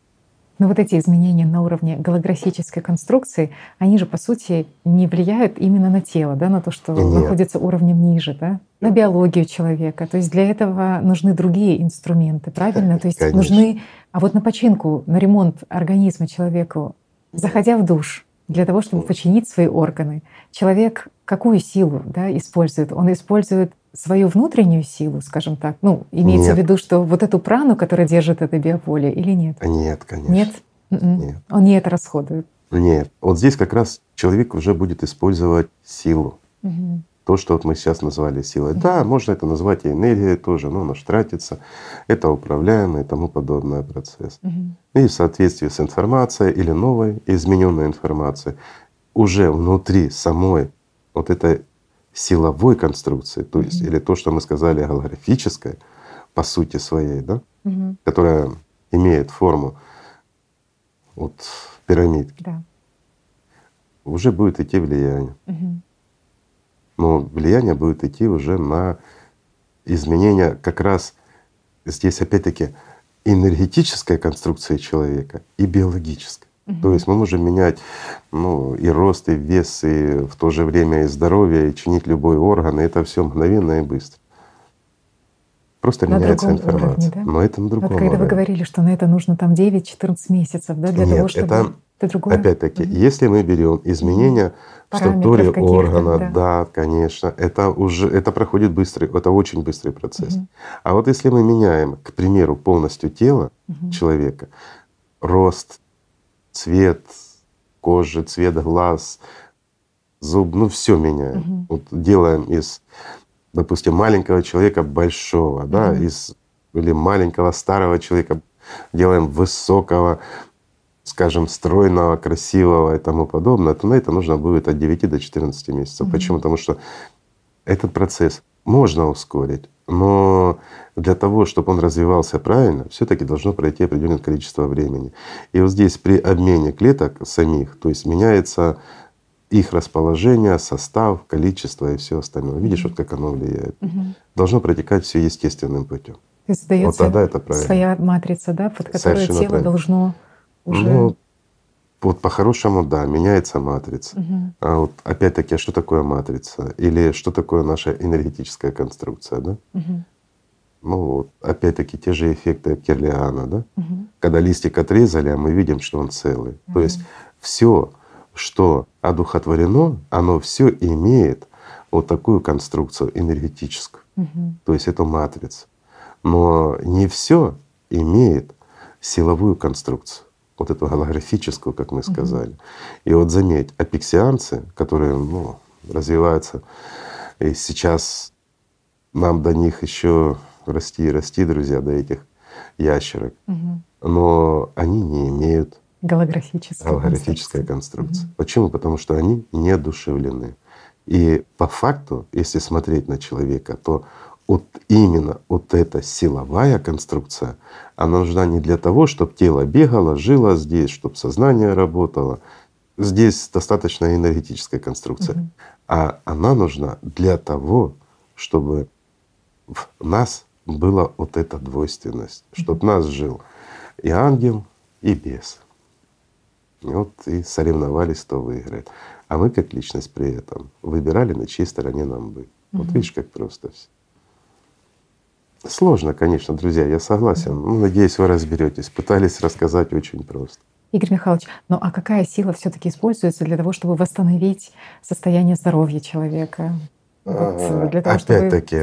Но вот эти изменения на уровне голографической конструкции, они же по сути не влияют именно на тело, да, на то, что Нет. находится уровнем ниже, да, на биологию человека. То есть для этого нужны другие инструменты, правильно? То есть Конечно. нужны, а вот на починку, на ремонт организма человеку, заходя в душ, для того, чтобы починить свои органы, человек какую силу да, использует? Он использует свою внутреннюю силу, скажем так. Ну, имеется Нет. в виду, что вот эту прану, которая держит это биополе, или нет? Нет, конечно. Нет? Мгм. Нет. Он не это расходует. Нет. Вот здесь как раз человек уже будет использовать силу. Мгм. То, что вот мы сейчас назвали силой. Да, можно это назвать и энергией тоже, но она ж тратится. Это управляемый и тому подобное процесс. Мгм. И в соответствии с информацией или новой измененной информацией уже внутри самой вот этой силовой конструкции, то есть или то, что мы сказали голографической по сути своей, да, Мгм. которая имеет форму вот пирамидки, Да. уже будет идти влияние. Мгм. Но влияние будет идти уже на изменение как раз здесь опять-таки энергетической конструкции человека и биологической. То есть мы можем менять ну, и рост, и вес, и в то же время и здоровье, и чинить любой орган, и это все мгновенно и быстро. Просто На меняется информация. уровне, да? Но это на другом когда вы уровне. говорили, что на это нужно там 9-14 месяцев, да, для Нет, того, чтобы это это другое. Опять-таки, если мы берем изменения в структуре органа, да. да. конечно, это уже это проходит быстрый, это очень быстрый процесс. Мгм. А вот если мы меняем, к примеру, полностью тело Мгм. человека, рост, цвет, кожи, цвет глаз, зуб, ну все меняем. Мгм. Вот делаем из, допустим, маленького человека большого, да, Мгм. из или маленького старого человека делаем высокого, скажем, стройного, красивого и тому подобное, то на это нужно будет от 9 до 14 месяцев. Мгм. Почему? Потому что этот процесс можно ускорить, но для того, чтобы он развивался правильно, все таки должно пройти определенное количество времени. И вот здесь при обмене клеток самих, то есть меняется их расположение, состав, количество и все остальное. Видишь, вот как оно влияет. Мгм. Должно протекать все естественным путем. Есть создается тогда это правильно. своя матрица, да, под которую Совершенно тело правильно. должно уже. Ну, вот по-хорошему, да, меняется матрица. Мгм. А вот опять-таки, а что такое матрица? Или что такое наша энергетическая конструкция, да? Мгм. Ну вот, опять-таки те же эффекты Керлиана, да? Мгм. Когда листик отрезали, а мы видим, что он целый. То есть все, что одухотворено, оно все имеет вот такую конструкцию энергетическую. Мгм. То есть это матрица. Но не все имеет силовую конструкцию, вот эту голографическую, как мы сказали. И вот заметь, апексианцы, которые ну, развиваются, и сейчас нам до них еще расти и расти, друзья, до этих ящерок, но они не имеют голографическая конструкция. конструкция. Почему? Потому что они неодушевлены. И по факту, если смотреть на человека, то вот именно вот эта силовая конструкция, она нужна не для того, чтобы тело бегало, жило здесь, чтобы сознание работало. Здесь достаточно энергетическая конструкция. Мгм. А она нужна для того, чтобы в нас была вот эта двойственность, чтобы нас жил и ангел, и бес. И вот и соревновались, кто выиграет. А мы как личность при этом выбирали, на чьей стороне нам быть. Вот Мгм. видишь, как просто все. Сложно, конечно, друзья, я согласен. Ну, надеюсь, вы разберетесь. Пытались рассказать очень просто. Игорь Михайлович, ну а какая сила все-таки используется для того, чтобы восстановить состояние здоровья человека? Вот, А, для того, чтобы Опять-таки,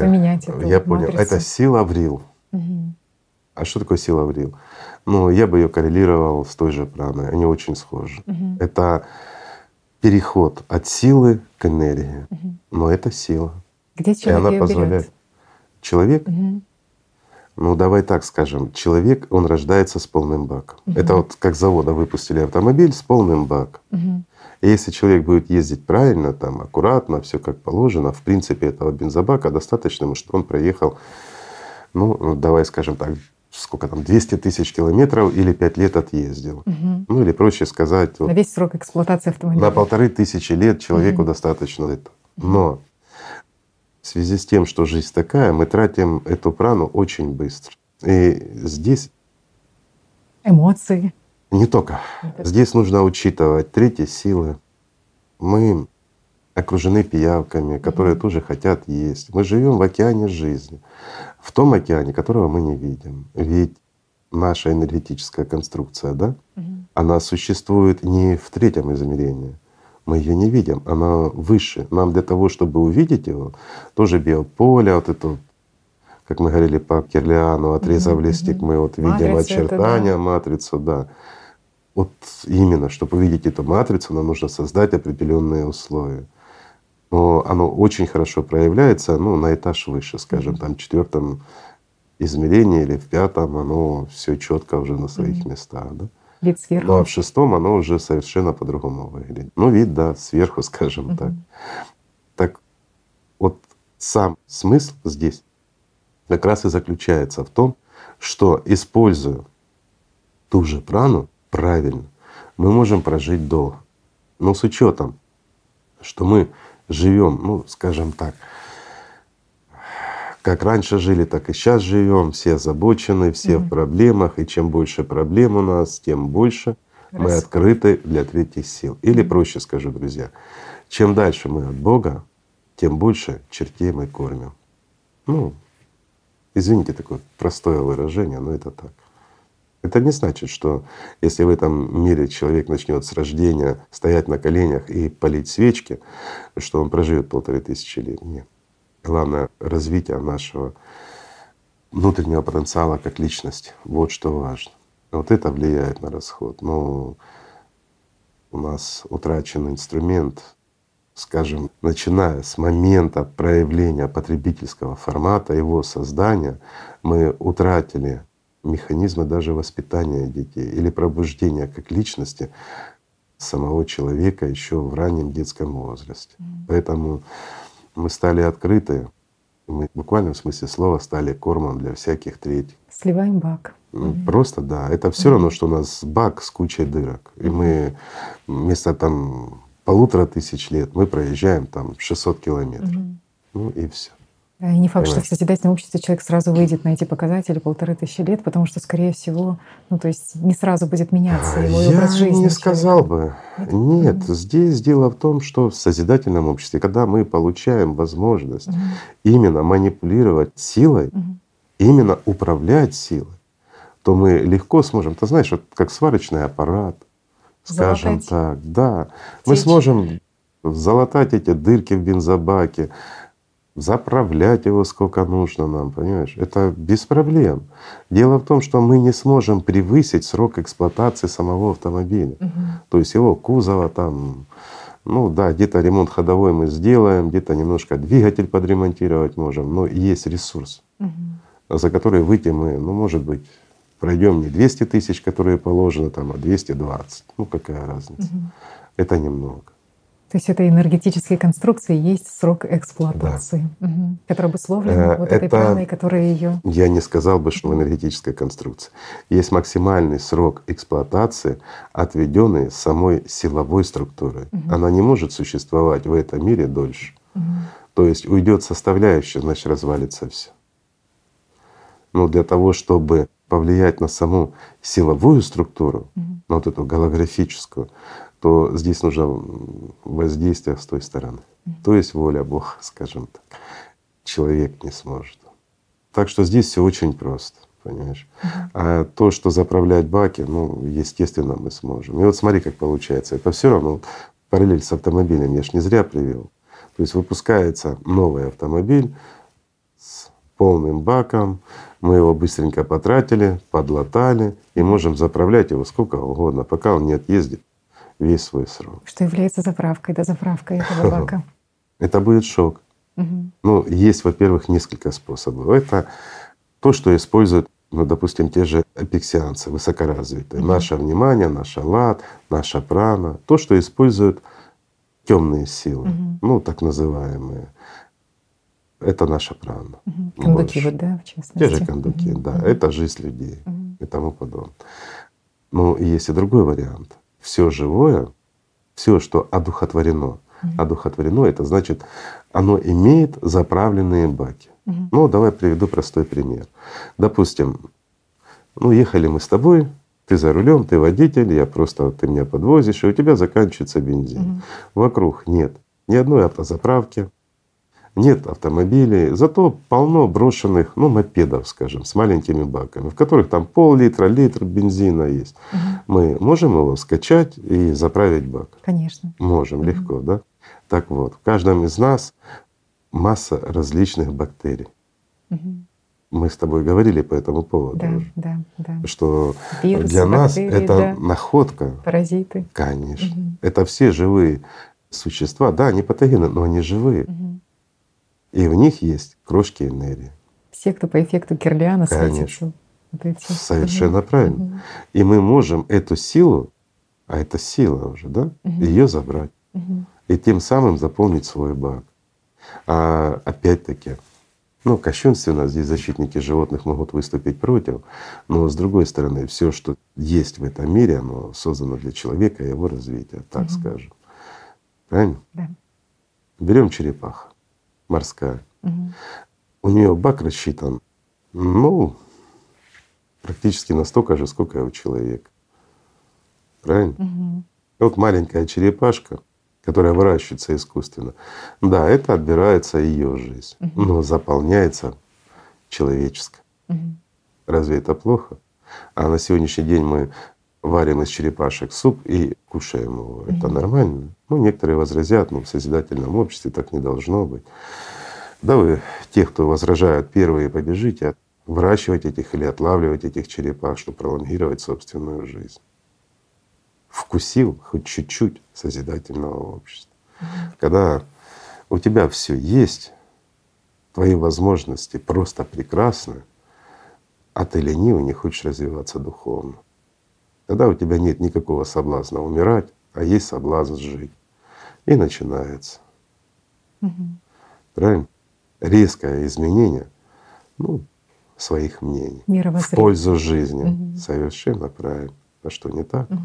я понял, матрицу. это сила врил. Мгм. А что такое сила врил? Ну, я бы ее коррелировал с той же праной. Они очень схожи. Мгм. Это переход от силы к энергии. Мгм. Но это сила. Где И человек она её позволяет. берет? Человек, Мгм. Ну давай так скажем, человек, он рождается с полным баком. Мгм. Это вот как завода выпустили автомобиль с полным баком. И если человек будет ездить правильно, там аккуратно, все как положено, в принципе этого бензобака достаточно, чтобы он проехал, ну давай скажем так, сколько там, 200 тысяч километров или 5 лет отъездил. Мгм. Ну или проще сказать, вот На весь срок эксплуатации автомобиля. на полторы тысячи лет человеку Мгм. достаточно этого. Но в связи с тем, что жизнь такая, мы тратим эту прану очень быстро. И здесь Эмоции. не только. Здесь нужно учитывать третьи силы. Мы окружены пиявками, которые тоже хотят есть. Мы живем в океане жизни, в том океане, которого мы не видим. Ведь наша энергетическая конструкция, да, Мгм. она существует не в третьем измерении. Мы ее не видим, она выше. Нам для того, чтобы увидеть его, тоже биополе, вот это, вот, как мы говорили по Кирлиану, отрезав листик, мы вот видим Матрица это, очертания, матрицу, да. Вот именно, чтобы увидеть эту матрицу, нам нужно создать определенные условия. Но оно очень хорошо проявляется ну, на этаж выше, скажем, там в четвертом измерении или в пятом, оно все четко уже на своих местах. Да? Вид сверху. Ну а в шестом оно уже совершенно по-другому выглядит. Ну, вид, да, сверху, [laughs] скажем так. Так вот сам смысл здесь как раз и заключается в том, что используя ту же прану правильно, мы можем прожить долго. Но с учетом, что мы живем, ну, скажем так, как раньше жили, так и сейчас живем, все озабочены, все Мгм. в проблемах, и чем больше проблем у нас, тем больше мы Раз. открыты для третьих сил. Или проще скажу, друзья, чем дальше мы от Бога, тем больше чертей мы кормим. Ну, извините такое простое выражение, но это так. Это не значит, что если в этом мире человек начнет с рождения стоять на коленях и полить свечки, что он проживет полторы тысячи лет. Нет. Главное — развитие нашего внутреннего потенциала как личности. Вот что важно. Вот это влияет на расход. Но у нас утрачен инструмент, скажем, начиная с момента проявления потребительского формата, его создания, мы утратили механизмы даже воспитания детей или пробуждения как личности самого человека еще в раннем детском возрасте. Поэтому мы стали открыты, мы в буквальном смысле слова стали кормом для всяких третьих. Сливаем бак. Просто да. Это все равно, что у нас бак с кучей дырок. И мы вместо там полутора тысяч лет мы проезжаем там 600 километров. Ну и все. Да, и не факт, что в созидательном обществе человек сразу выйдет на эти показатели полторы тысячи лет, потому что, скорее всего, ну то есть не сразу будет меняться его Я образ жизни. не у сказал бы. Нет, здесь дело в том, что в созидательном обществе, когда мы получаем возможность Мгм. именно манипулировать силой, Мгм. именно управлять силой, то мы легко сможем, ты знаешь, вот как сварочный аппарат, скажем Залатать. так, да, мы Течь. сможем залатать эти дырки в бензобаке, заправлять его сколько нужно нам, понимаешь? Это без проблем. Дело в том, что мы не сможем превысить срок эксплуатации самого автомобиля. Мгм. То есть его кузова там, ну да, где-то ремонт ходовой мы сделаем, где-то немножко двигатель подремонтировать можем, но есть ресурс, Мгм. за который выйти мы, ну может быть, пройдем не 200 тысяч, которые положено там, а 220. Ну какая разница? Мгм. Это немного. То есть это энергетические конструкции есть срок эксплуатации, мгм, который обусловлен Э, вот этой это- праной, которая ее. Я не сказал бы, что в энергетической конструкции. Есть максимальный срок эксплуатации, отведенный самой силовой структурой. Она не может существовать в этом мире дольше. То есть уйдет составляющая, значит развалится все. Но для того, чтобы повлиять на саму силовую структуру, на вот эту голографическую, то здесь нужно воздействие с той стороны. То есть воля Бога, скажем так. Человек не сможет. Так что здесь все очень просто, понимаешь? А то, что заправлять баки, ну, естественно, мы сможем. И вот смотри, как получается. Это все равно параллель с автомобилем я ж не зря привел. То есть выпускается новый автомобиль с полным баком, мы его быстренько потратили, подлатали и можем заправлять его сколько угодно, пока он не отъездит весь свой срок. Что является заправкой, да, заправкой этого [laughs] бака. Это будет шок. Ну, есть, во-первых, несколько способов. Это то, что используют, ну, допустим, те же апексианцы, высокоразвитые. Наше внимание, наша лад, наша прана. То, что используют темные силы, ну, так называемые. Это наша прана. Больше. Кондуктивы, да, в частности. Те же кондуки, да. Это жизнь людей и тому подобное. Но и есть и другой вариант. Все живое, все, что одухотворено, одухотворено, это значит, оно имеет заправленные баки. Мгм. Ну, давай приведу простой пример. Допустим, ну, ехали мы с тобой, ты за рулем, ты водитель, я просто, ты меня подвозишь, и у тебя заканчивается бензин. Мгм. Вокруг нет ни одной автозаправки, нет автомобилей, зато полно брошенных, ну, мопедов, скажем, с маленькими баками, в которых там пол-литра, литр бензина есть. Мгм. Мы можем его скачать и заправить бак? Конечно. Можем, легко, да? Так вот, в каждом из нас масса различных бактерий. Мгм. Мы с тобой говорили по этому поводу Да, уже, да, да. что Вирусы, для нас бактерии, это да, находка, паразиты. конечно. Мгм. Это все живые существа, да, они патогены, но они живые. Мгм. И в них есть крошки энергии. Все, кто по эффекту Кирлиана Конечно. светится. Совершенно правильно. Мгм. И мы можем эту силу, а это сила уже, да, Мгм. ее забрать Мгм. и тем самым заполнить свой бак. А опять-таки, ну, кощунственно здесь защитники животных могут выступить против, но с другой стороны, все, что есть в этом мире, оно создано для человека и его развития, так Мгм. скажем. Правильно? Да. Берем черепаха морская. Мгм. У нее бак рассчитан, ну, практически настолько же, сколько у человека. Правильно? Мгм. Вот маленькая черепашка, которая выращивается искусственно, да, это отбирается ее жизнь, Мгм. но заполняется человеческая. Мгм. Разве это плохо? А на сегодняшний день мы варим из черепашек суп и кушаем его. Это нормально? Ну, некоторые возразят, но в созидательном обществе так не должно быть. Да вы, те, кто возражают, первые побежите выращивать этих или отлавливать этих черепах, чтобы пролонгировать собственную жизнь. вкусил хоть чуть-чуть созидательного общества. Когда у тебя все есть, твои возможности просто прекрасны, а ты ленивый, не хочешь развиваться духовно. Тогда у тебя нет никакого соблазна умирать, а есть соблазн жить. И начинается. Правильно? Резкое изменение ну, своих мнений в пользу жизни. Угу. Совершенно правильно. А что не так? Угу.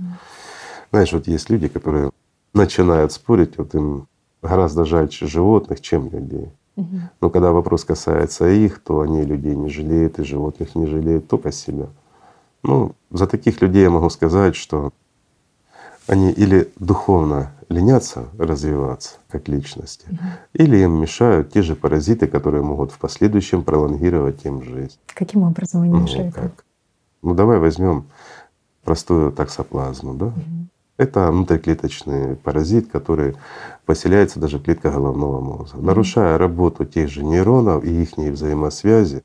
Знаешь, вот есть люди, которые начинают спорить, вот им гораздо жальче животных, чем людей. Угу. Но когда вопрос касается их, то они людей не жалеют и животных не жалеют, только себя. Ну, за таких людей я могу сказать, что они или духовно ленятся развиваться как личности, угу. или им мешают те же паразиты, которые могут в последующем пролонгировать им жизнь. Каким образом они ну, мешают? Как? Ну давай возьмем простую таксоплазму, да? Угу. Это внутриклеточный паразит, который поселяется даже в клетках головного мозга. Нарушая работу тех же нейронов и их взаимосвязи,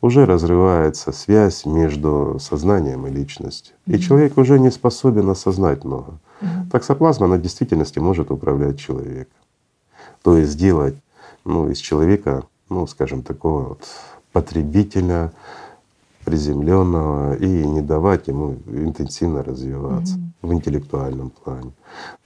уже разрывается связь между сознанием и личностью. И человек уже не способен осознать много. Таксоплазма, она в действительности может управлять человеком. То есть сделать ну, из человека, ну, скажем, такого вот потребителя, приземленного и не давать ему интенсивно развиваться mm-hmm. в интеллектуальном плане.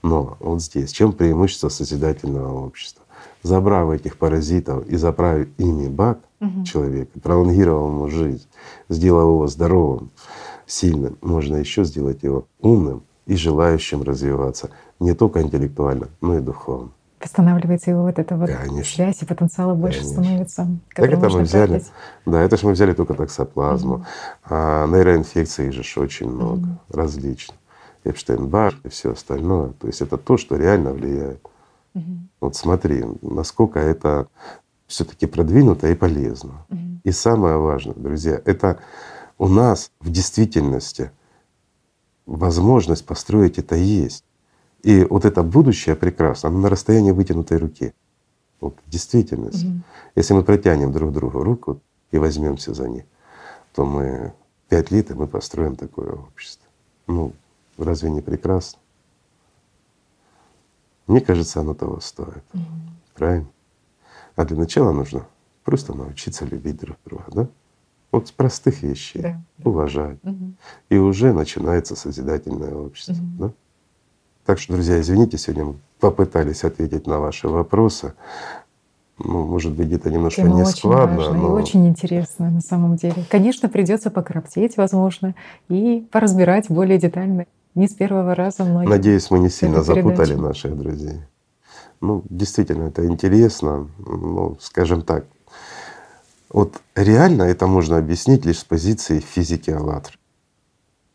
Но вот здесь чем преимущество созидательного общества? Забрав этих паразитов и заправив ими бак mm-hmm. человека, пролонгировав ему жизнь, сделав его здоровым, сильным, можно еще сделать его умным и желающим развиваться не только интеллектуально, но и духовно. Восстанавливается его вот эта вот Конечно. связь, и потенциала больше Конечно. становится. Так это мы взяли. Тратить. Да, это же мы взяли только таксоплазму. Угу. А нейроинфекций же очень много, угу. различных. Эпштейн-Бар и все остальное. То есть это то, что реально влияет. Угу. Вот смотри, насколько это все-таки продвинуто и полезно. Угу. И самое важное, друзья, это у нас в действительности возможность построить это есть. И вот это будущее прекрасно, оно на расстоянии вытянутой руки. Вот в действительности. Угу. Если мы протянем друг другу руку и возьмемся за них, то мы пять лет и мы построим такое общество. Ну, разве не прекрасно? Мне кажется, оно того стоит. Угу. Правильно? А для начала нужно просто научиться любить друг друга, да? Вот с простых вещей, да. уважать. Угу. И уже начинается созидательное общество. Угу. Да? Так что, друзья, извините, сегодня мы попытались ответить на ваши вопросы. Ну, может быть, где-то немножко Тема нескладно. Очень но... и очень интересно на самом деле. Конечно, придется покроптеть, возможно, и поразбирать более детально. Не с первого раза многие. Надеюсь, мы не сильно запутали наших друзей. Ну, действительно, это интересно. Ну, скажем так, вот реально это можно объяснить лишь с позиции физики АЛЛАТРА.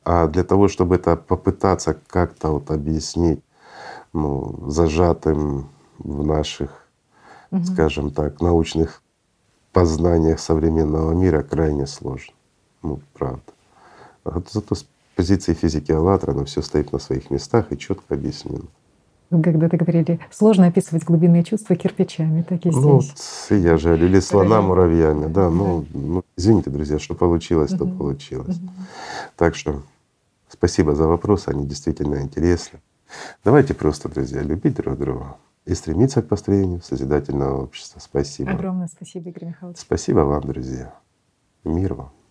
А для того, чтобы это попытаться как-то вот объяснить ну, зажатым в наших, угу. скажем так, научных познаниях современного мира крайне сложно. Ну, правда. А зато с позиции физики АЛЛАТРА оно все стоит на своих местах и четко объяснено. Когда-то говорили, сложно описывать глубинные чувства кирпичами, так и ну, здесь. Ну, я же, или слона муравьями, да. Ну, ну, извините, друзья, что получилось, то получилось. Так что Спасибо за вопросы, они действительно интересны. Давайте просто, друзья, любить друг друга и стремиться к построению созидательного общества. Спасибо. Огромное спасибо, Игорь Михайлович. Спасибо вам, друзья. Мир вам.